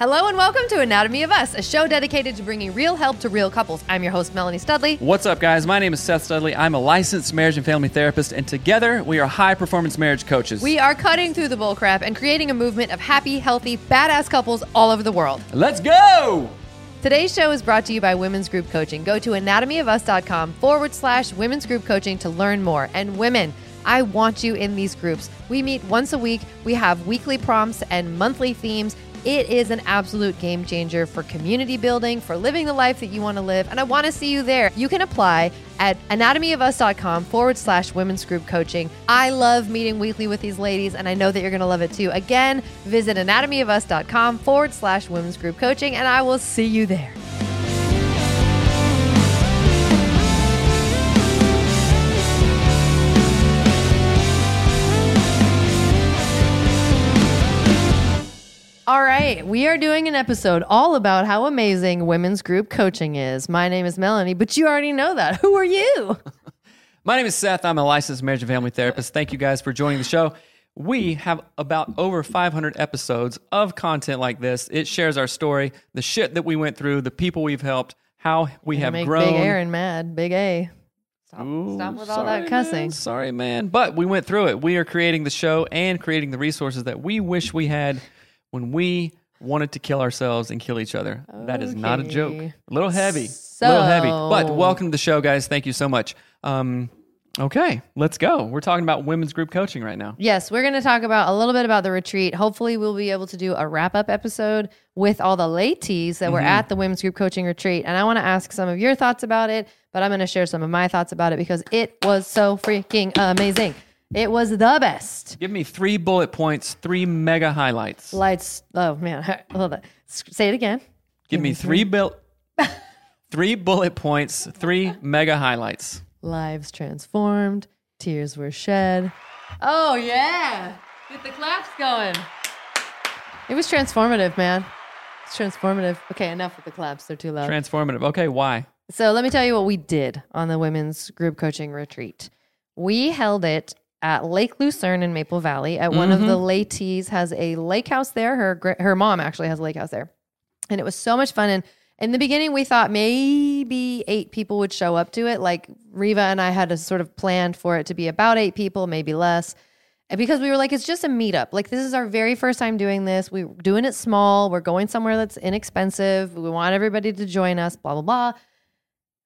Hello and welcome to Anatomy of Us, a show dedicated to bringing real help to real couples. I'm your host, Melanie Studley. What's up, guys? My name is Seth Studley. I'm a licensed marriage and family therapist, and together we are high performance marriage coaches. We are cutting through the bullcrap and creating a movement of happy, healthy, badass couples all over the world. Let's go! Today's show is brought to you by Women's Group Coaching. Go to anatomyofus.com forward slash women's group coaching to learn more. And women, I want you in these groups. We meet once a week, we have weekly prompts and monthly themes. It is an absolute game changer for community building, for living the life that you want to live. And I want to see you there. You can apply at anatomyofus.com forward slash women's group coaching. I love meeting weekly with these ladies, and I know that you're going to love it too. Again, visit anatomyofus.com forward slash women's group coaching, and I will see you there. All right, we are doing an episode all about how amazing women's group coaching is. My name is Melanie, but you already know that. Who are you? My name is Seth. I'm a licensed marriage and family therapist. Thank you guys for joining the show. We have about over 500 episodes of content like this. It shares our story, the shit that we went through, the people we've helped, how we have Make grown. Big Aaron mad. Big A. Stop, Ooh, stop with all sorry, that cussing. man. Sorry, man. But we went through it. We are creating the show and creating the resources that we wish we had when we wanted to kill ourselves and kill each other. That is not a joke. A little heavy. a little heavy. But welcome to the show, guys. Thank you so much. Um, okay, let's go. We're talking about women's group coaching right now. Yes, we're going to talk about a little bit about the retreat. Hopefully, we'll be able to do a wrap up episode with all the ladies that Mm-hmm. were at the women's group coaching retreat. And I want to ask some of your thoughts about it, but I'm going to share some of my thoughts about it because it was so freaking amazing. It was the best. Give me three bullet points, three mega highlights. Lights. Oh man, hold on. Say it again. Give me three bil- three bullet points, three mega highlights. Lives transformed. Tears were shed. Oh yeah, get the claps going. It was transformative, man. It's transformative. Okay, enough with the claps. They're too loud. Transformative. Okay, why? So let me tell you what we did on the women's group coaching retreat. We held it at Lake Lucerne in Maple Valley. At one of the mm-hmm. ladies has a lake house there. Her her mom actually has a lake house there, and it was so much fun. And in the beginning, we thought maybe eight people would show up to it. Like Riva and I had a sort of planned for it to be about eight people, maybe less. And because we were like, it's just a meetup. Like, this is our very first time doing this. We're doing it small. We're going somewhere that's inexpensive. We want everybody to join us, blah, blah, blah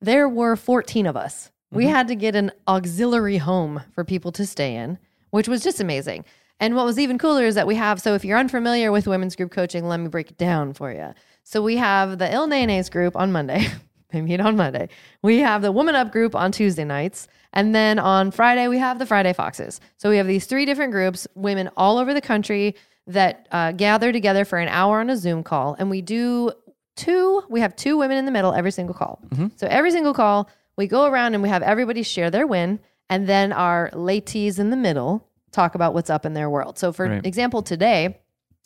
there were 14 of us. We had to get an auxiliary home for people to stay in, which was just amazing. And what was even cooler is that we have, so if you're unfamiliar with women's group coaching, let me break it down for you. So we have the Il Nenes group on Monday. they meet on Monday. We have the Woman Up group on Tuesday nights. And then on Friday, we have the Friday Foxes. So we have these three different groups, women all over the country that uh, gather together for an hour on a Zoom call. And we do two we have two women in the middle every single call so every single call we go around and we have everybody share their win and then our latees in the middle talk about what's up in their world. So for Right. example today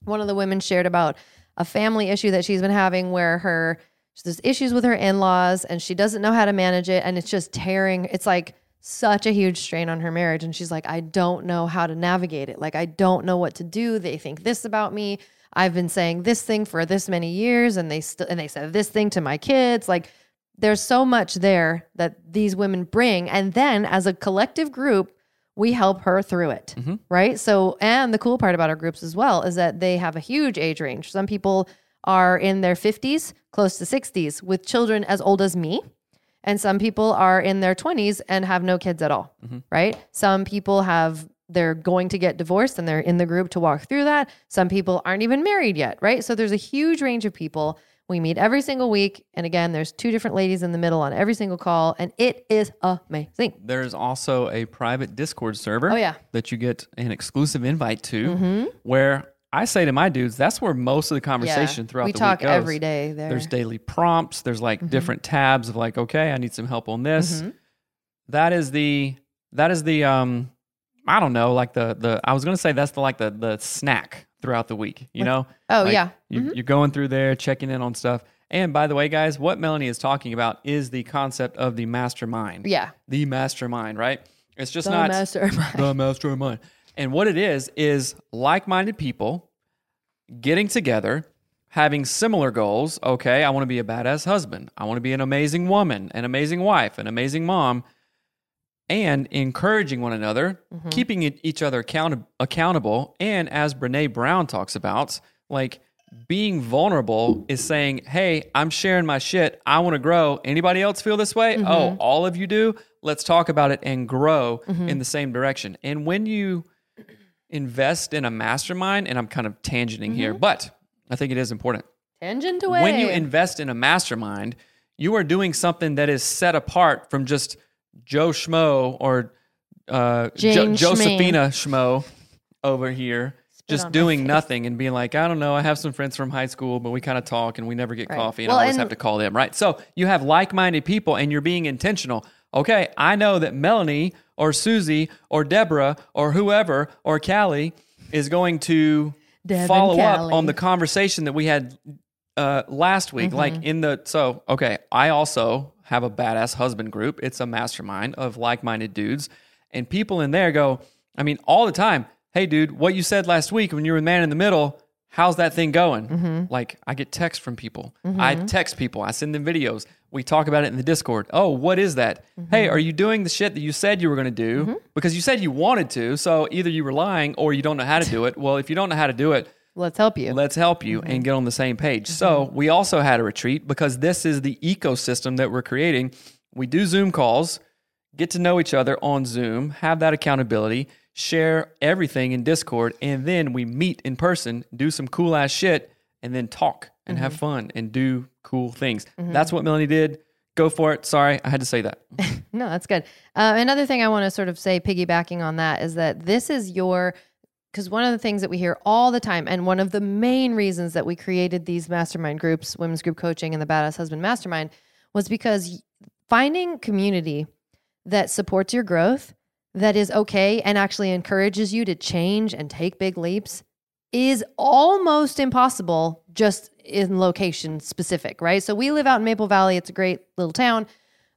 one of the women shared about a family issue that she's been having where her there's issues with her in-laws and she doesn't know how to manage it and it's just tearing it's like such a huge strain on her marriage. And she's like I don't know how to navigate it. Like I don't know what to do. They think this about me. I've been saying this thing for this many years and they still and they said this thing to my kids. Like there's so much there that these women bring and then as a collective group we help her through it mm-hmm. right so and the cool part about our groups as well is that they have a huge age range some people are in their 50s close to 60s with children as old as me and some people are in their 20s and have no kids at all, mm-hmm. right? Some people have they're going to get divorced and they're in the group to walk through that. Some people aren't even married yet, right? So there's a huge range of people. We meet every single week and again there's two different ladies in the middle on every single call and it is amazing. There's also a private Discord server. Oh, yeah. Mm-hmm. That you get an exclusive invite to, where I say to my dudes, that's where most of the conversation throughout we the talk week goes. every day there. Mm-hmm. There's daily prompts. There's like different tabs of like, okay, I need some help on this. Mm-hmm. That is the that is the um I don't know, like the the I was gonna say that's the like the the snack throughout the week. You know? Oh, Like, yeah. You, mm-hmm. You're going through there, checking in on stuff. And by the way, guys, what Melanie is talking about is the concept of the mastermind. Yeah. The mastermind, right? It's just not The not mastermind. the mastermind. And what it is is like-minded people getting together, having similar goals. Okay, I want to be a badass husband. I want to be an amazing woman, an amazing wife, an amazing mom, and encouraging one another, mm-hmm. keeping e- each other account- accountable. And as Brene Brown talks about, like being vulnerable is saying, Hey, I'm sharing my shit. I want to grow. Anybody else feel this way? Mm-hmm. Oh, all of you do? Let's talk about it and grow mm-hmm. in the same direction. And when you invest in a mastermind, and I'm kind of tangenting here, but I think it is important. Tangent away. When you invest in a mastermind, you are doing something that is set apart from just Joe Schmo or uh, jo- Jane Josephina Schmo over here, just on my doing face. nothing and being like, I don't know, I have some friends from high school, but we kind of talk and we never get Right. coffee, and Well, I always and- have to call them, right? So you have like minded people and you're being intentional. Okay, I know that Melanie or Susie or Deborah or whoever or Callie is going to Deb and follow up Callie. on the conversation that we had uh, last week. Like Mm-hmm. in the so okay, I also have a badass husband group. It's a mastermind of like-minded dudes, and people in there go. I mean, all the time. Hey, dude, what you said last week when you were the man in the middle. How's that thing going? Mm-hmm. Like, I get texts from people. I text people. I send them videos. We talk about it in the Discord. Oh, what is that? Mm-hmm. Hey, are you doing the shit that you said you were going to do? Because you said you wanted to. So either you were lying or you don't know how to do it. Well, if you don't know how to do it, Let's help you. let's help you and mm-hmm. get on the same page. Mm-hmm. So we also had a retreat because this is the ecosystem that we're creating. We do Zoom calls, get to know each other on Zoom, have that accountability, share everything in Discord, and then we meet in person, do some cool ass shit, and then talk and have mm-hmm. fun and do cool things. That's what Melanie did. Go for it. Sorry, I had to say that. No, that's good. Uh, another thing I want to sort of say, piggybacking on that, is that this is your, because one of the things that we hear all the time, and one of the main reasons that we created these mastermind groups, Women's Group Coaching and the Badass Husband Mastermind, was because finding community that supports your growth, that is okay, and actually encourages you to change and take big leaps is almost impossible just in location specific, right? So we live out in Maple Valley. It's a great little town,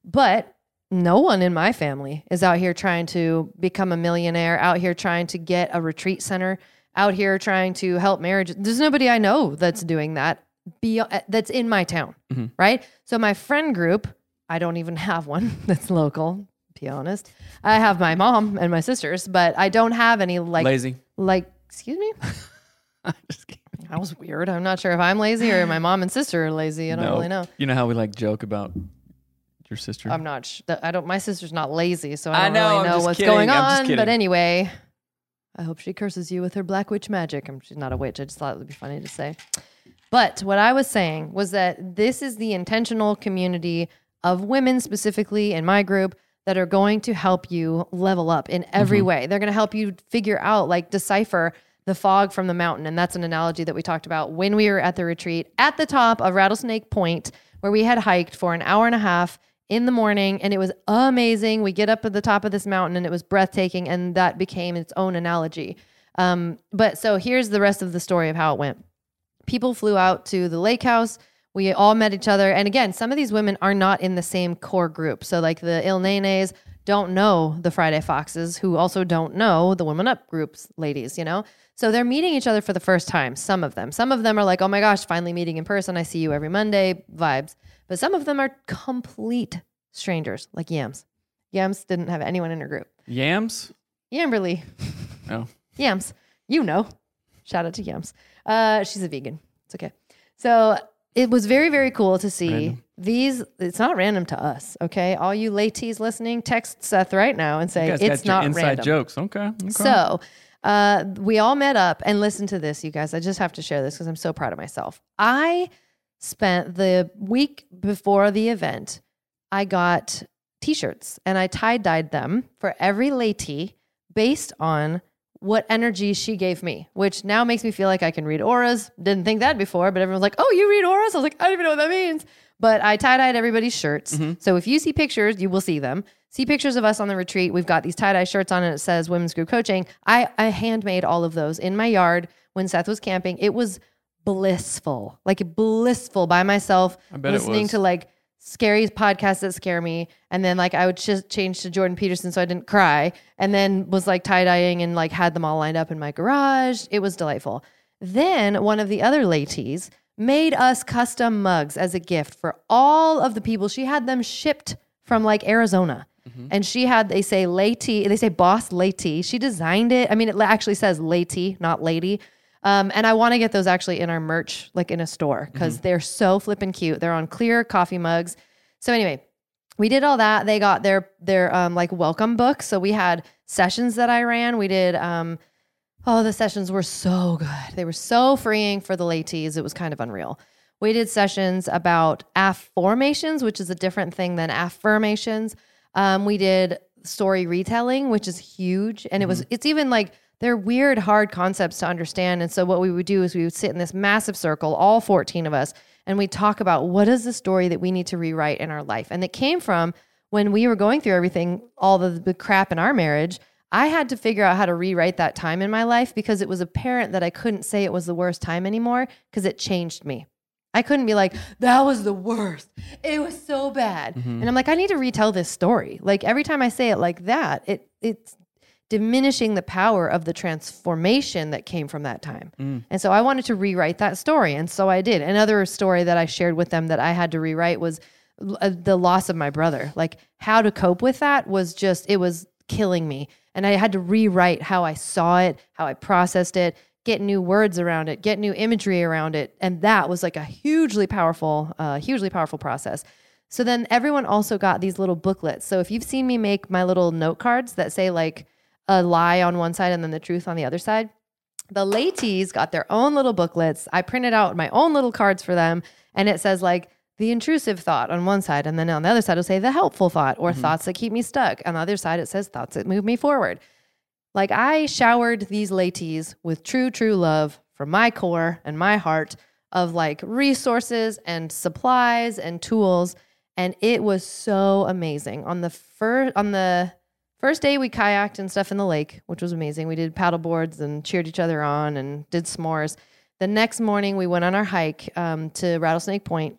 but no one in my family is out here trying to become a millionaire, out here trying to get a retreat center, out here trying to help marriage. There's nobody I know that's doing that. Be, uh, that's in my town, mm-hmm. right? So my friend group, I don't even have one that's local. Be honest, I have my mom and my sisters, but I don't have any like Lazy. like. Excuse me. I just kidding. That was weird. I'm not sure if I'm lazy or my mom and sister are lazy. I don't No. really know. You know how we like joke about your sister? I'm not. Sh- I don't. My sister's not lazy, so I I don't know, really I'm know just what's kidding, going I'm just on. kidding. But anyway, I hope she curses you with her black witch magic. I'm, she's not a witch. I just thought it would be funny to say. But what I was saying was that this is the intentional community of women, specifically in my group, that are going to help you level up in every Mm-hmm. way. They're going to help you figure out, like, decipher the fog from the mountain. And that's an analogy that we talked about when we were at the retreat at the top of Rattlesnake Point, where we had hiked for an hour and a half in the morning and it was amazing. We get up at the top of this mountain and it was breathtaking. And that became its own analogy. Um, but so here's the rest of the story of how it went people flew out to the lake house. We all met each other. And again, some of these women are not in the same core group. So, like the Il Nenes don't know the Friday Foxes, who also don't know the Women Up groups ladies, you know? So they're meeting each other for the first time, some of them. Some of them are like, oh my gosh, finally meeting in person. I see you every Monday vibes. But some of them are complete strangers, like Yams. Yams didn't have anyone in her group. Yams? Yamberly. Oh. Yams. You know. Shout out to Yams. Uh, she's a vegan. It's okay. So it was very, very cool to see Random. these. It's not random to us, okay? All you latees listening, text Seth right now and say it's not inside random. jokes. Okay. okay. So uh, we all met up and listen to this, you guys. I just have to share this because I'm so proud of myself. I spent the week before the event, I got t shirts and I tie dyed them for every latee based on what energy she gave me, which now makes me feel like I can read auras. Didn't think that before, but everyone's like, oh, you read auras? I was like, I don't even know what that means. But I tie dyed everybody's shirts. So if you see pictures, you will see them. See pictures of us on the retreat. We've got these tie dye shirts on and it says Women's Group Coaching. I, I handmade all of those in my yard when Seth was camping. It was blissful, like blissful by myself, listening to like scary podcasts that scare me. And then like I would just change to Jordan Peterson so I didn't cry. And then was like tie dyeing and like had them all lined up in my garage. It was delightful. Then one of the other latees made us custom mugs as a gift for all of the people. She had them shipped from like Arizona. And she had, they say Lady, they say Boss Lady. She designed it. I mean, it actually says Lady, not Lady. Um, and I want to get those actually in our merch, like in a store, because they're so flippin' cute. They're on clear coffee mugs. So anyway, we did all that. They got their their um, like welcome book. So we had sessions that I ran. We did. Um, oh, the sessions were so good. They were so freeing for the latees. It was kind of unreal. We did sessions about affirmations, which is a different thing than affirmations. Um, we did story retelling, which is huge, and it was it's even like they're weird, hard concepts to understand. And so what we would do is we would sit in this massive circle, all 14 of us, and we talk about what is the story that we need to rewrite in our life. And it came from when we were going through everything, all the, the crap in our marriage. I had to figure out how to rewrite that time in my life because it was apparent that I couldn't say it was the worst time anymore because it changed me. I couldn't be like, that was the worst. It was so bad. And I'm like, I need to retell this story. Like every time I say it like that, it it's diminishing the power of the transformation that came from that time. And so I wanted to rewrite that story. And so I did. Another story that I shared with them that I had to rewrite was uh, the loss of my brother. Like how to cope with that was just, it was killing me. And I had to rewrite how I saw it, how I processed it, get new words around it, get new imagery around it. And that was like a hugely powerful, uh, hugely powerful process. So then everyone also got these little booklets. So if you've seen me make my little note cards that say like a lie on one side and then the truth on the other side, the latees got their own little booklets. I printed out my own little cards for them, and it says like the intrusive thought on one side, and then on the other side it'll say the helpful thought or thoughts that keep me stuck. On the other side, it says thoughts that move me forward. Like I showered these latees with true, true love from my core and my heart of like resources and supplies and tools. And it was so amazing. On the first on the first day we kayaked and stuff in the lake, which was amazing. We did paddle boards and cheered each other on and did s'mores. The next morning we went on our hike um, to Rattlesnake Point.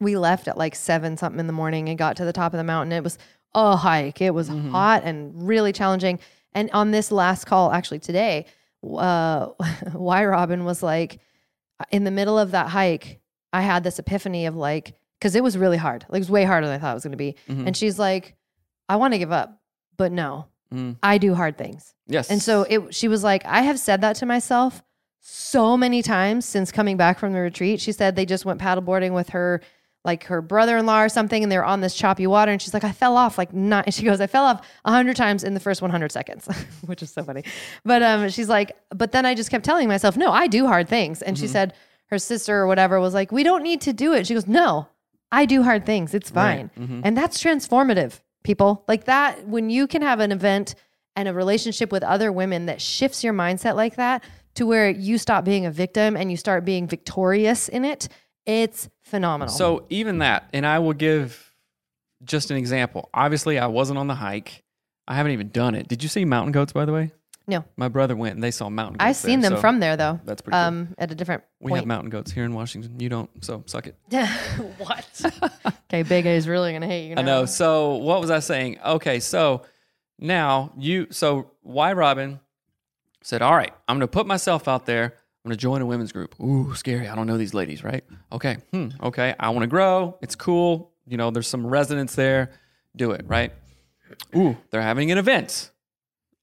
We left at like seven something in the morning and got to the top of the mountain. It was a hike. It was hot and really challenging. And on this last call, actually today, uh, Y Robin was like, in the middle of that hike, I had this epiphany of like, because it was really hard. Like it was way harder than I thought it was going to be. Mhm. And she's like, I want to give up, but no, Mm. I do hard things. Yes. And so it, she was like, I have said that to myself so many times since coming back from the retreat. She said they just went paddleboarding with her, like her brother in law or something, and they're on this choppy water. And she's like, I fell off like not. She goes, I fell off a hundred times in the first 100 seconds, which is so funny. But um, she's like, but then I just kept telling myself, no, I do hard things. And she said her sister or whatever was like, we don't need to do it. She goes, no, I do hard things. It's fine. Right. And that's transformative, people. Like that, when you can have an event and a relationship with other women that shifts your mindset like that to where you stop being a victim and you start being victorious in it, it's phenomenal. So even that, and I will give just an example. Obviously, I wasn't on the hike. I haven't even done it. Did you see mountain goats, by the way? no, My brother went and they saw mountain goats. I've seen there, them so from there though. That's pretty cool. Um, at a different We have mountain goats here in Washington. You don't, so suck it. what? okay, Big A is really gonna hate you. I know. So what was I saying? Okay, so now you so why Robin said, All right, I'm gonna put myself out there. I'm gonna join a women's group. Ooh, scary. I don't know these ladies, right? Okay. Hmm. Okay. I wanna grow. It's cool. You know, there's some resonance there. Do it, right? Ooh, they're having an event.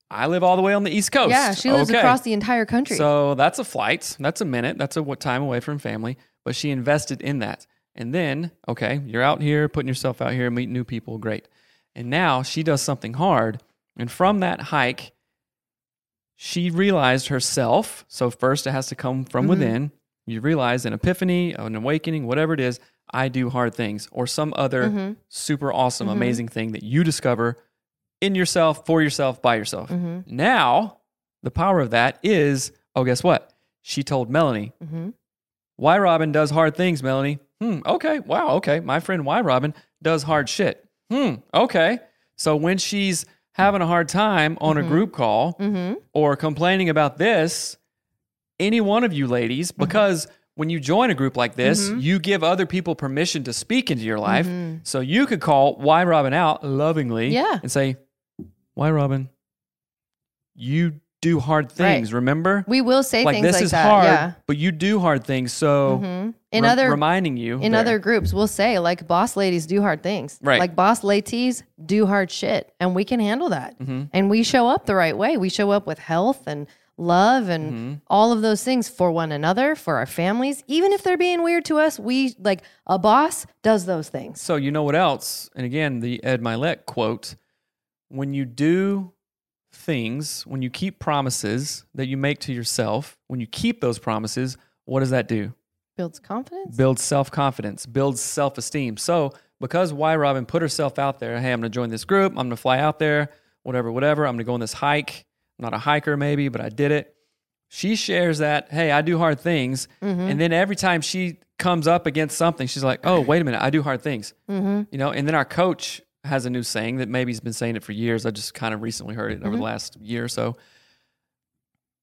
I live all the way on the East Coast. Yeah, she lives Okay. across the entire country. So that's a flight. That's a minute. That's a what time away from family. But she invested in that. And then, okay, you're out here putting yourself out here, meeting new people. Great. And now she does something hard. And from that hike, she realized herself. So first, it has to come from mm-hmm. within. You realize an epiphany, an awakening, whatever it is. I do hard things, or some other mm-hmm. super awesome, mm-hmm. amazing thing that you discover in yourself, for yourself, by yourself. Now, the power of that is oh, guess what? She told Melanie, why Robin does hard things, Melanie. Hmm, okay, wow, okay. My friend Why Robin does hard shit. Hmm, okay. So when she's having a hard time on a mm-hmm. group call mm-hmm. or complaining about this, any one of you ladies, mm-hmm. because when you join a group like this, you give other people permission to speak into your life. So you could call Why Robin out lovingly Yeah. and say, Why Robin? You do hard things. Remember, We will say like things this like is that. hard, Yeah. Mm-hmm. but you do hard things. So In re- other reminding you in there. other groups, we'll say like boss ladies do hard things. Right. Like boss ladies do hard shit, and we can handle that. Mm-hmm. And we show up the right way. We show up with health and love and Mm-hmm. all of those things for one another, for our families. Even if they're being weird to us, we like a boss does those things. So you know what else? And again, the Ed Mylett quote: "When you do things, when you keep promises that you make to yourself, when you keep those promises, what does that do? Builds confidence. Builds self confidence, builds self esteem. So because Y Robin put herself out there, hey, I'm going to join this group. I'm going to fly out there, whatever, whatever. I'm going to go on this hike. I'm not a hiker, maybe, but I did it. She shares that, hey, I do hard things. Mm-hmm. And then every time she comes up against something, she's like, oh, wait a minute, I do hard things. Mm-hmm. You know, and then our coach has a new saying that maybe he's been saying it for years. I just kind of recently heard it over the last year or so.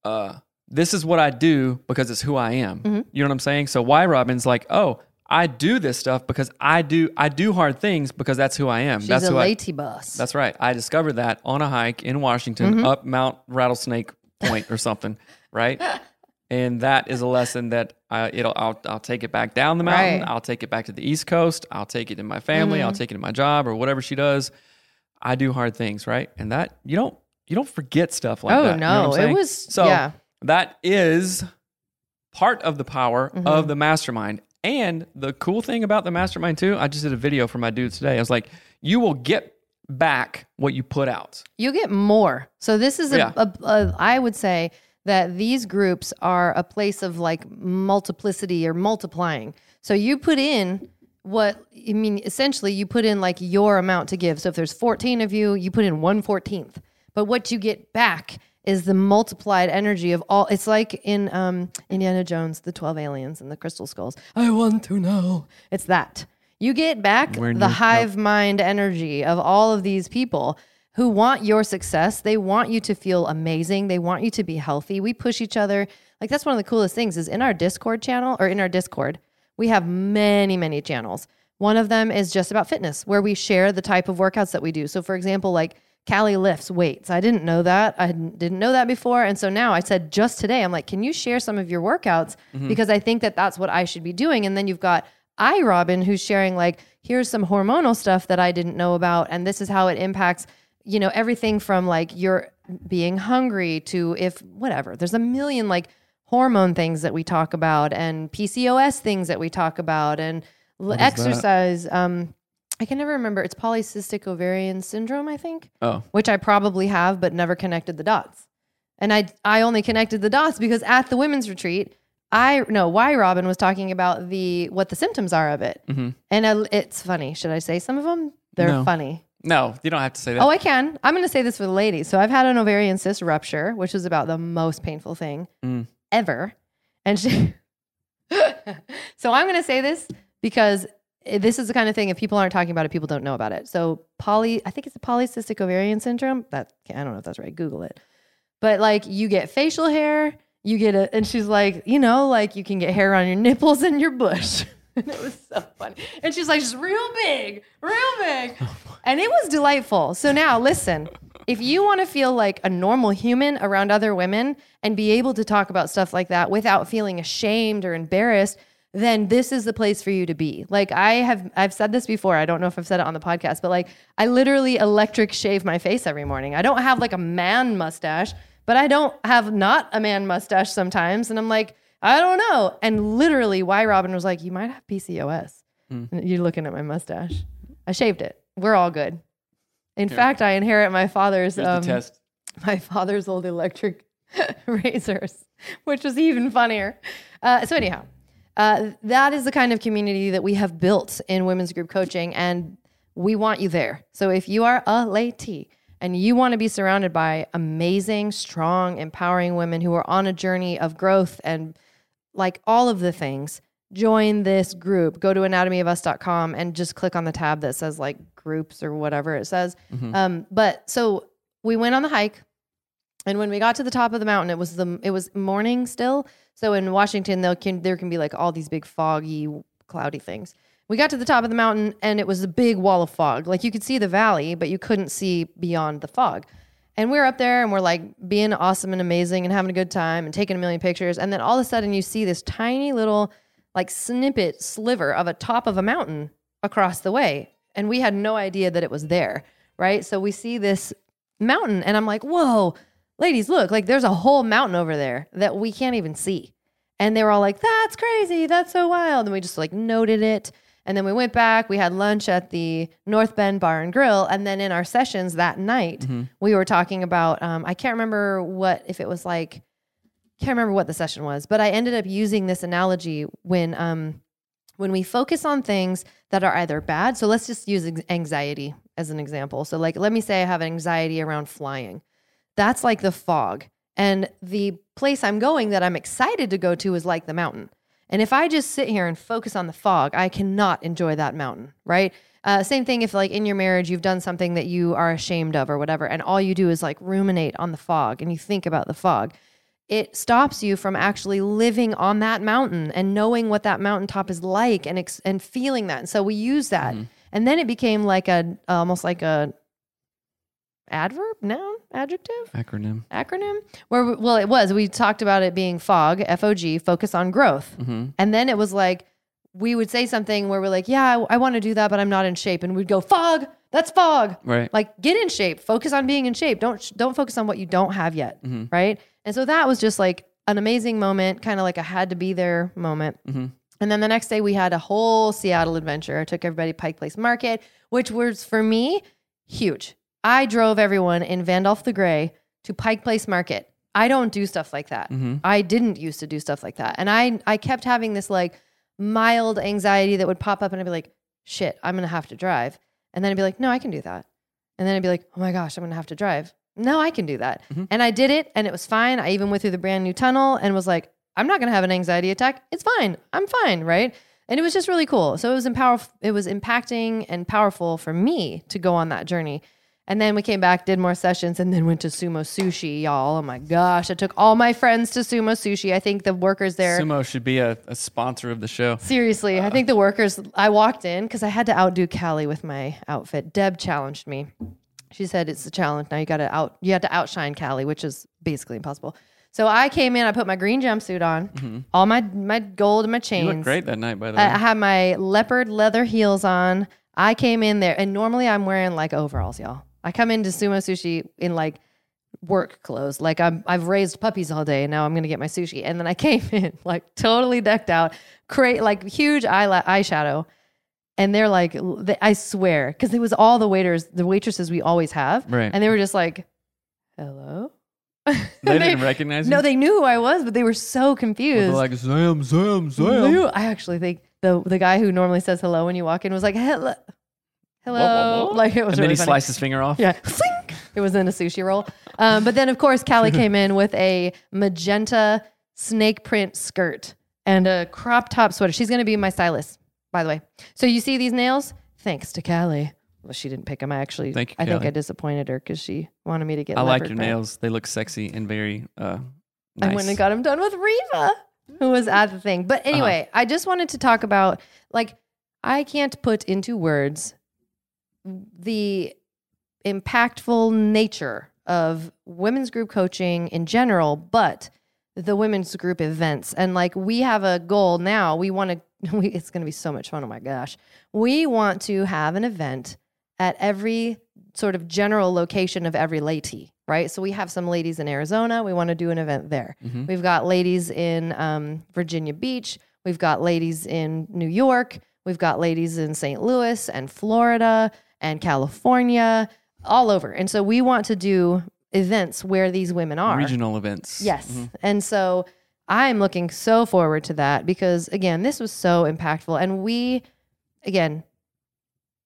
Uh, this is what I do because it's who I am. You know what I'm saying? So why Robin's like, oh, I do this stuff because I do I do hard things because that's who I am. She's that's a lady boss. that's right. I discovered that on a hike in Washington Mm-hmm. up Mount Rattlesnake Point or something, right? And that is a lesson that I, it'll I'll, I'll take it back down the mountain. Right. I'll take it back to the East Coast. I'll take it in my family. Mm-hmm. I'll take it in my job or whatever she does. I do hard things, right? And that you don't you don't forget stuff like Oh, that. You know what no. I'm It was- so yeah. that is part of the power Mm-hmm. of the mastermind. And the cool thing about the mastermind too, I just did a video for my dudes today. I was like, you will get back what you put out. You get more. So this is a, Yeah. a, a I would say that these groups are a place of like multiplicity or multiplying. So you put in what I mean essentially you put in like your amount to give. So if there's 14 of you, you put in 1/14th. But what you get back is the multiplied energy of all it's like in um Indiana Jones the 12 aliens and the crystal skulls. I want to know. It's that. You get back We're the hive mind energy of all of these people who want your success. They want you to feel amazing. They want you to be healthy. We push each other. Like that's one of the coolest things is in our Discord channel or in our Discord, we have many, many channels. One of them is just about fitness where we share the type of workouts that we do. So for example, like Callie lifts weights. I didn't know that. I didn't know that before. And so now I said just today, I'm like, can you share some of your workouts? Mm-hmm. Because I think that that's what I should be doing. And then you've got I, Robin, who's sharing like, here's some hormonal stuff that I didn't know about, and this is how it impacts, you know, everything from like you're being hungry to if whatever. There's a million like hormone things that we talk about, and PCOS things that we talk about, and l- exercise. Um, I can never remember. It's polycystic ovarian syndrome, I think, Oh, which I probably have, but never connected the dots. And I I only connected the dots because at the women's retreat, I no why Robin was talking about the what the symptoms are of it, and I, it's funny. Should I say some of them? They're No. funny. No, you don't have to say that. Oh, I can. I'm going to say this for the ladies. So I've had an ovarian cyst rupture, which was about the most painful thing Mm. ever, and she. so I'm going to say this because this is the kind of thing if people aren't talking about it, people don't know about it. So poly, I think it's a polycystic ovarian syndrome. That I don't know if that's right. Google it. But like you get facial hair, you get a, and she's like, you know, like you can get hair on your nipples and your bush. and it was so funny. And she's like, just real big, real big. Oh and it was delightful. So now listen, if you want to feel like a normal human around other women and be able to talk about stuff like that without feeling ashamed or embarrassed, then this is the place for you to be. Like I have I've said this before. I don't know if I've said it on the podcast, but like I literally electric shave my face every morning. I don't have like a man mustache, but I don't have not a man mustache sometimes and I'm like, I don't know. And literally why Robin was like, "You might have PCOS." And You're looking at my mustache. I shaved it. We're all good. In fact, I inherit my father's um, test. my father's old electric razors, which was even funnier. Uh, so anyhow, uh, that is the kind of community that we have built in women's group coaching, and we want you there. So if you are a lady and you want to be surrounded by amazing, strong, empowering women who are on a journey of growth and like all of the things, join this group. Go to anatomyofus.com and just click on the tab that says like groups or whatever it says. Um, but so we went on the hike. And when we got to the top of the mountain, it was the it was morning still. So in Washington, there can there can be like all these big foggy, cloudy things. We got to the top of the mountain, and it was a big wall of fog. Like you could see the valley, but you couldn't see beyond the fog. And we're up there and we're like being awesome and amazing and having a good time and taking a million pictures. And then all of a sudden you see this tiny little like snippet sliver of a top of a mountain across the way. And we had no idea that it was there. Right. So we see this mountain and I'm like, whoa, ladies, look, like there's a whole mountain over there that we can't even see. And they were all like, that's crazy. That's so wild. And we just like noted it. And then we went back. We had lunch at the North Bend Bar and Grill. And then in our sessions that night, we were talking about, um, I can't remember what, if it was like, can't remember what the session was, but I ended up using this analogy when, um, when we focus on things that are either bad. So let's just use anxiety as an example. So, like, let me say I have anxiety around flying. That's like the fog. And the place I'm going that I'm excited to go to is like the mountain. And if I just sit here and focus on the fog, I cannot enjoy that mountain, right? Uh, same thing if, like, in your marriage, you've done something that you are ashamed of or whatever, and all you do is like ruminate on the fog and you think about the fog. It stops you from actually living on that mountain and knowing what that mountaintop is like and ex- and feeling that. And so we use that, and then it became like a almost like a adverb, noun, adjective? Acronym. acronym? Where we- well it was. We talked about it being fog fog focus on growth. Mm-hmm. And then it was like we would say something where we're like yeah i, I want to do that but i'm not in shape. And we'd go fog! That's fog! Right. like get in shape. Focus on being in shape. Don't don't focus on what you don't have yet. Mm-hmm. Right? And so that was just like an amazing moment kind of like a had to be there moment. Mm-hmm. And then the next day we had a whole seattle adventure. I took everybody to pike place market which was for me huge i drove everyone in vandolph the gray to pike place market i don't do stuff like that mm-hmm. i didn't used to do stuff like that and i i kept having this like mild anxiety that would pop up and i'd be like shit i'm gonna have to drive and then i'd be like no i can do that and then I'd be like, oh my gosh, I'm to have to drive. No, I can do that. Mm-hmm. And I did it and it was fine. I even went through the brand new tunnel and was like, I'm not to have an anxiety attack. It's fine. I'm fine. Right. And it was just really cool. So it was empower- it was impacting and powerful for me to go on that journey. And then we came back, did more sessions, and then went to Sumo Sushi, y'all. Oh my gosh. I took all my friends to Sumo Sushi. I think the workers there Sumo should be a, a sponsor of the show. Seriously, I think the workers. I walked in because I had to outdo Callie with my outfit. Deb challenged me. She said it's a challenge. Now you got to out. You have to outshine Callie, which is basically impossible. So I came in. I put my green jumpsuit on, mm-hmm. all my my gold and my chains. You look great that night, by the way. I, I had my leopard leather heels on. I came in there, and normally I'm wearing like overalls, y'all. I come into sumo sushi in like work clothes. Like I'm, I've raised puppies all day, and now I'm gonna get my sushi. And then I came in like totally decked out, create like huge eyela- eyeshadow, and they're like, they, I swear, because it was all the waiters, the waitresses we always have, Right. And they were just like, "Hello." they didn't recognize you. No, they knew who I was, but they were so confused. They're like Sam, Sam, Sam. I actually think the the guy who normally says hello when you walk in was like hello, hello. Whoa, whoa, whoa. Like it was and then really he funny. sliced his finger off. Yeah, Slink! it was in a sushi roll. Um, but then of course Callie came in with a magenta snake print skirt and a crop top sweater. She's going to be my stylist, by the way. So you see these nails? Thanks to Callie. Well, she didn't pick them. I actually, Thank you, I think. I disappointed her because she wanted me to get. I like leopard your print. nails. They look sexy and very uh, nice. I went and got him done with Reva, who was at the thing. But anyway, I just wanted to talk about like I can't put into words the impactful nature of women's group coaching in general, but the women's group events. And like we have a goal now. We want to we, it's going to be so much fun. Oh my gosh. We want to have an event at every sort of general location of every laity, right? So we have some ladies in Arizona. We want to do an event there. We've got ladies in um, Virginia Beach. We've got ladies in New York. We've got ladies in St. Louis and Florida and California, all over. And so we want to do events where these women are. regional events. Yes. Mm-hmm. And so I'm looking so forward to that because, again, this was so impactful. And we, again,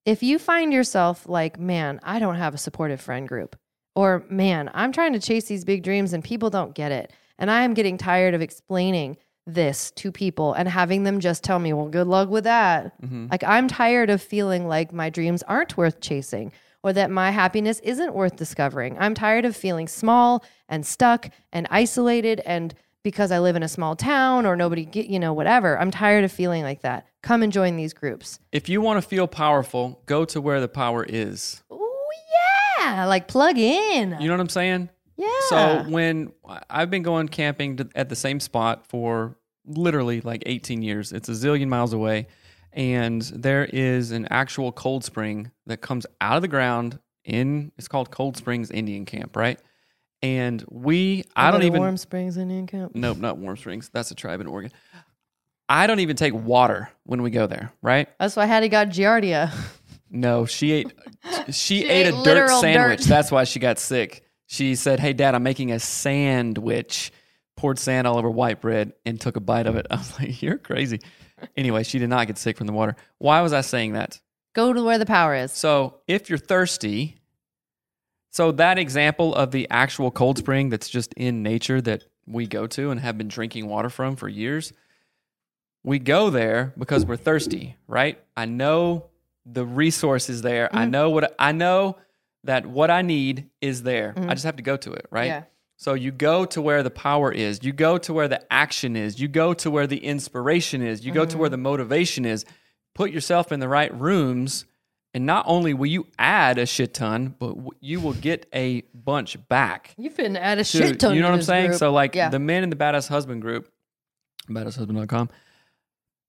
if you find yourself like, man, I don't have a supportive friend group, or man, I'm trying to chase these big dreams and people don't get it. And I am getting tired of explaining this to people and having them just tell me, well, good luck with that. Mm-hmm. Like, I'm tired of feeling like my dreams aren't worth chasing or that my happiness isn't worth discovering. I'm tired of feeling small and stuck and isolated and because I live in a small town or nobody get, you know, whatever. I'm tired of feeling like that. Come and join these groups. If you want to feel powerful, go to where the power is. Oh Yeah, like plug in. You know what I'm saying? Yeah. So when I've been going camping to, at the same spot for literally like 18 years, it's a zillion miles away, and there is an actual cold spring that comes out of the ground in. It's called Cold Springs Indian Camp, right? And we, I don't even. Warm Springs Indian Camp. Nope, not Warm Springs. That's a tribe in Oregon. I don't even take water when we go there, right? Oh, That's why Hattie got Giardia. No, she ate she, ate, ate a dirt sandwich. dirt. That's why she got sick. She said, "Hey dad, I'm making a sandwich." Poured sand all over white bread and took a bite of it. I was like, "You're crazy." Anyway, she did not get sick from the water. Why was I saying that? Go to where the power is. So, if you're thirsty, so that example of the actual cold spring that's just in nature that we go to and have been drinking water from for years, we go there because we're thirsty, right? I know the resource is there. Mm-hmm. I know what I know that what I need is there. I just have to go to it, right? Mm-hmm. Yeah. So you go to where the power is. You go to where the action is. You go to where the inspiration is. You go to where Mm-hmm. the motivation is. Put yourself in the right rooms, and not only will you add a shit ton, but you will get a bunch back. You finna add a to- shit ton. you know what I'm saying? group. So like yeah. the men in the badass husband group, badasshusband.com,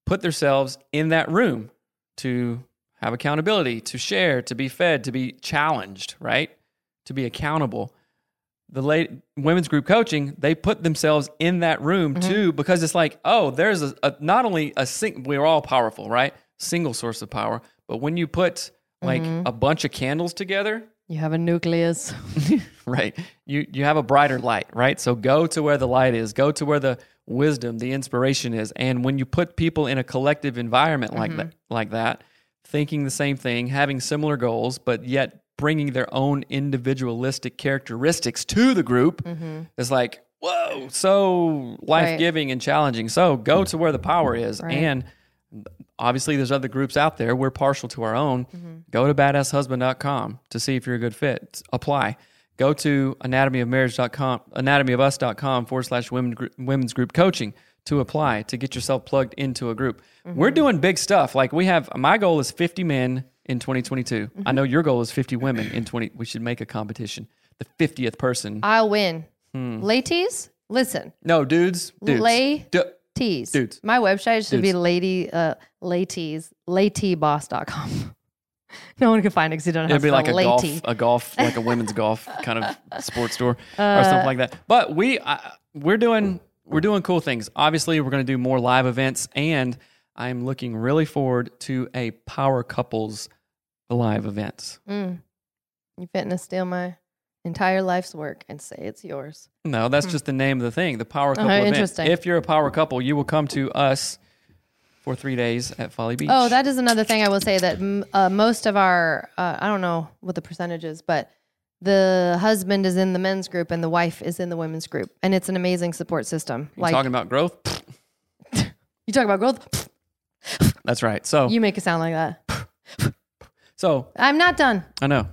put themselves in that room to have accountability, to share, to be fed, to be challenged, right? To be accountable. The late women's group coaching, they put themselves in that room Mm-hmm. too, because it's like, oh, there's a, a not only a sing, we're all powerful, right? Single source of power, but when you put like Mm-hmm. a bunch of candles together, you have a nucleus. right you you have a brighter light right so go to where the light is go to where the wisdom the inspiration is and when you put people in a collective environment like that like that thinking the same thing having similar goals but yet bringing their own individualistic characteristics to the group is like whoa so life-giving and challenging. So go to where the power is. Right. and obviously there's other groups out there. We're partial to our own. Mm-hmm. go to badasshusband.com to see if you're a good fit. Apply. Go to anatomyofmarriage.com anatomyofus.com forward slash women, women's group coaching to apply to get yourself plugged into a group Mm-hmm. we're doing big stuff like we have my goal is 50 men in 2022 i know your goal is 50 women in 20 we should make a competition the 50th person I'll win. Hmm. Ladies, listen. no dudes dudes Lay- Du- Tees. Dudes. My website should be lady uh latees lateboss.com. no one can find it because you don't have. It'd be like a golf, a golf, like a women's golf kind of sports store or Uh, something like that. But we, uh, we're doing, we're doing cool things. Obviously, we're going to do more live events, and I'm looking really forward to a power couples live events. Mm. You fitting to steal my entire life's work and say it's yours. No, that's just the name of the thing, the power couple Okay, event. interesting. If you're a power couple, you will come to us for three days at Folly Beach. Oh, that is another thing I will say that uh, most of our, uh, I don't know what the percentage is, but the husband is in the men's group and the wife is in the women's group. And it's an amazing support system. You Like talking about growth? you talk about growth, That's right. So, you make it sound like that. so I'm not done. I know.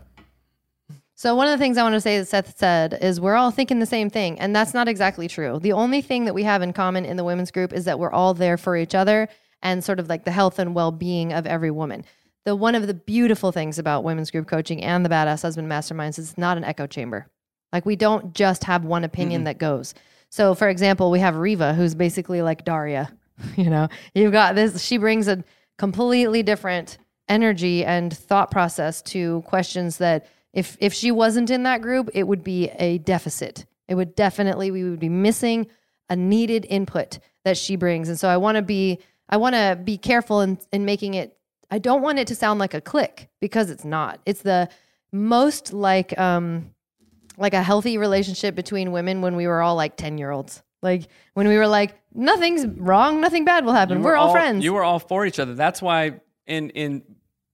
So one of the things I want to say that Seth said is we're all thinking the same thing, and that's not exactly true. The only thing that we have in common in the women's group is that we're all there for each other and sort of like the health and well-being of every woman. The one of the beautiful things about women's group coaching and the badass husband masterminds is it's not an echo chamber. Like we don't just have one opinion that goes. So for example, we have Riva who's basically like Daria. You know, you've got this she brings a completely different energy and thought process to questions that if if she wasn't in that group, it would be a deficit. It would definitely we would be missing a needed input that she brings. And so I want to be I want to be careful in in making it I don't want it to sound like a click because it's not. It's the most like um like a healthy relationship between women when we were all like 10 year olds. Like when we were like, nothing's wrong, nothing bad will happen. You We're were all, friends. You were all for each other. That's why in in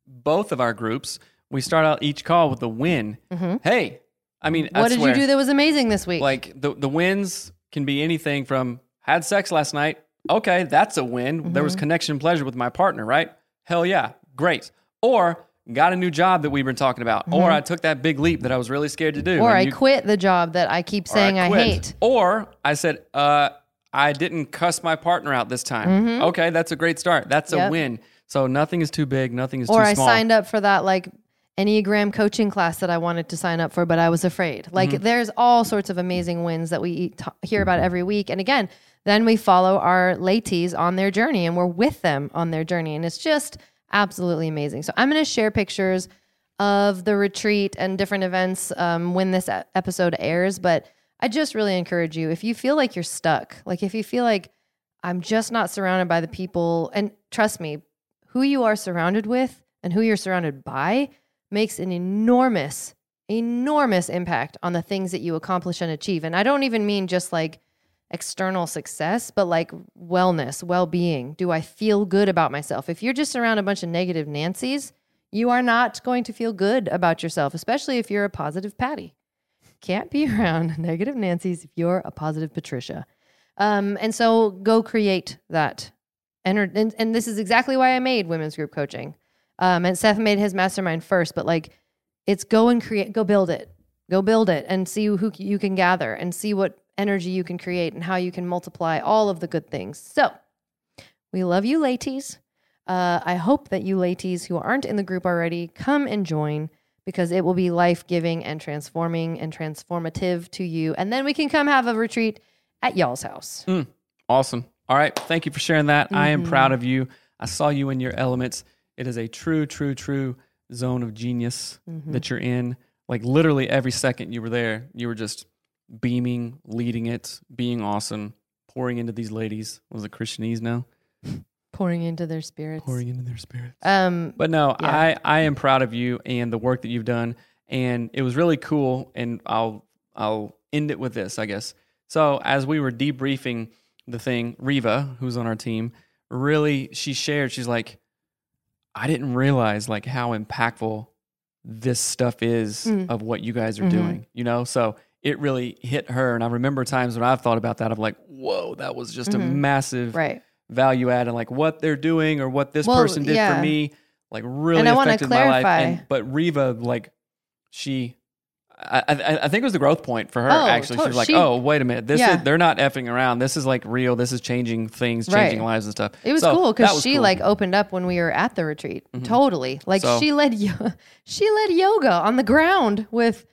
both of our groups, we start out each call with a win. Hey, I mean, I Mm-hmm. what did swear, you do that was amazing this week? Like the the wins can be anything from had sex last night. Okay, that's a win. There was Mm-hmm. connection and pleasure with my partner, right? Hell yeah, great. Or got a new job that we've been talking about. Or I took that big leap that I was really scared to do. Mm-hmm. or I you- quit the job that I keep saying I, quit. hate. Or I said, uh, I didn't cuss my partner out this time. Okay, that's a great start. That's Mm-hmm. Yep. a win. So nothing is too big, nothing is Or too small. Or I signed up for that like Enneagram coaching class that I wanted to sign up for, but I was afraid. Like there's all sorts of amazing wins that we eat- t- hear about every week. And again, then we follow our latees on their journey and we're with them on their journey. And it's just absolutely amazing. So I'm going to share pictures of the retreat and different events um, when this episode airs. But I just really encourage you if you feel like you're stuck, like if you feel like I'm just not surrounded by the people, and trust me, who you are surrounded with and who you're surrounded by makes an enormous, enormous impact on the things that you accomplish and achieve. And I don't even mean just like external success, but like wellness, well being. Do I feel good about myself? If you're just around a bunch of negative Nancy's, you are not going to feel good about yourself, especially if you're a positive Patty. Can't be around negative Nancy's if you're a positive Patricia. Um, and so go create that. Ener- and, and this is exactly why I made women's group coaching. Um, and Seth made his mastermind first, but like it's go and create, go build it, go build it and see who you can gather and see what energy you can create and how you can multiply all of the good things. So we love you, ladies. Uh, I hope that you ladies who aren't in the group already come and join because it will be life giving and transforming and transformative to you. And then we can come have a retreat at y'all's house. Awesome. All right. Thank you for sharing that. I Mm-hmm. am proud of you. I saw you in your elements. It is a true, true, true zone of genius Mm-hmm. that you're in. Like literally every second you were there, you were just beaming, leading it, being awesome, pouring into these ladies. Was it Christianese now? Pouring into their spirits. Pouring into their spirits. Um, But no, Yeah. I I am proud of you and the work that you've done, and it was really cool. And I'll I'll end it with this, I guess. So as we were debriefing the thing, Reva, who's on our team, really she shared. She's like, I didn't realize like how impactful this stuff is Mm. of what you guys are Mhm. doing. You know, so it really hit her. And I remember times when I've thought about that of like, whoa, that was just a Mhm. massive right. value add and like what they're doing or what this Well, person did yeah. for me like really And affected my life and, but Reva like she I, I, I think it was the growth point for her Oh, actually to- she was like she- oh wait a minute this Yeah. is they're not effing around this is like real this is changing things Right. changing lives and stuff It was So, cool because she cool. like opened up when we were at the retreat. Totally, like So- she led she led yoga on the ground with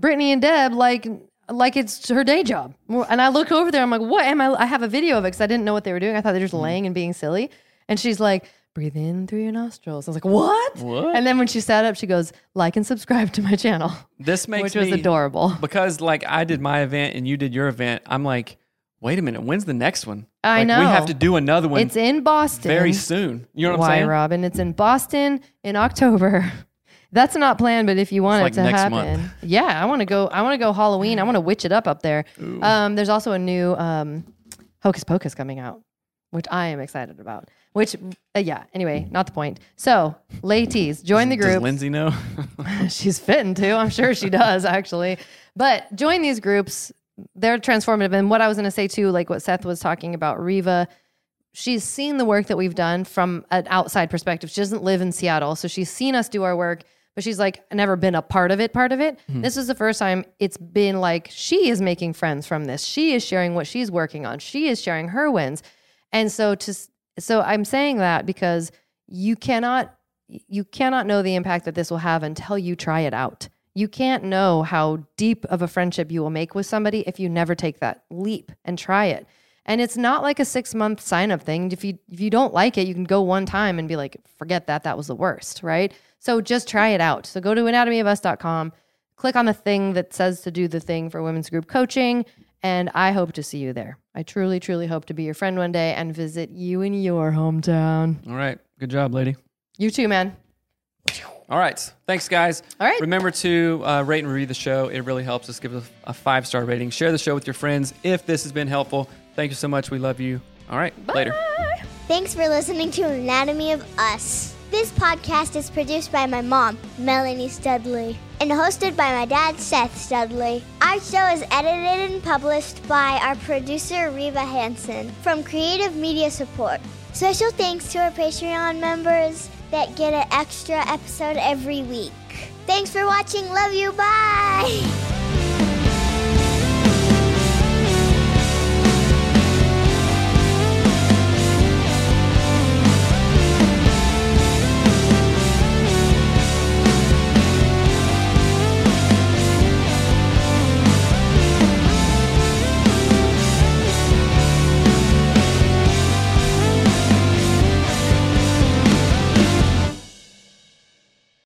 Brittany and Deb, like like it's her day job. And I look over there, I'm like, what am I? I have a video of it because I didn't know what they were doing. I thought they were just Mm-hmm. laying and being silly. And she's like, breathe in through your nostrils. I was like, what? What? And then when she sat up, she goes, like and subscribe to my channel, this makes which was me adorable. because like i did my event and you did your event i'm like wait a minute when's the next one I Like, we have to do another one It's in Boston. very soon you know what i'm Why, saying Robin? It's in Boston in October. That's not planned, but if you want It's it like to next happen, month. yeah, I want to go. I want to go Halloween. I want to witch it up up there. Um, there's also a new um, Hocus Pocus coming out, which I am excited about. Which, uh, yeah. Anyway, not the point. So, ladies, join the group. does group. lindsay know She's fitting too. I'm sure she does actually. But join these groups. They're transformative. And what I was going to say too, like what Seth was talking about, Reva, she's seen the work that we've done from an outside perspective. She doesn't live in Seattle, so she's seen us do our work, but she's like never been a part of it. Part of it. Hmm. This is the first time it's been like she is making friends from this. She is sharing what she's working on. She is sharing her wins, and so to so I'm saying that because you cannot you cannot know the impact that this will have until you try it out. You can't know how deep of a friendship you will make with somebody if you never take that leap and try it. And it's not like a six month sign up thing. If you if you don't like it, you can go one time and be like, forget that, that was the worst, right? So just try it out. So go to anatomyofus.com, click on the thing that says to do the thing for women's group coaching, and I hope to see you there. I truly, truly hope to be your friend one day and visit you in your hometown. all right good job lady You too, man. All right. Thanks, guys. All right. Remember to uh, rate and review the show. It really helps us. Give us a, a five star rating. Share the show with your friends if this has been helpful. Thank you so much. We love you. All right. Later. Thanks for listening to Anatomy of Us. This podcast is produced by my mom, Melanie Studley, and hosted by my dad, Seth Studley. Our show is edited and published by our producer, Reva Hansen, from Creative Media Support. Special thanks to our Patreon members that get an extra episode every week. Thanks for watching. Love you. Bye.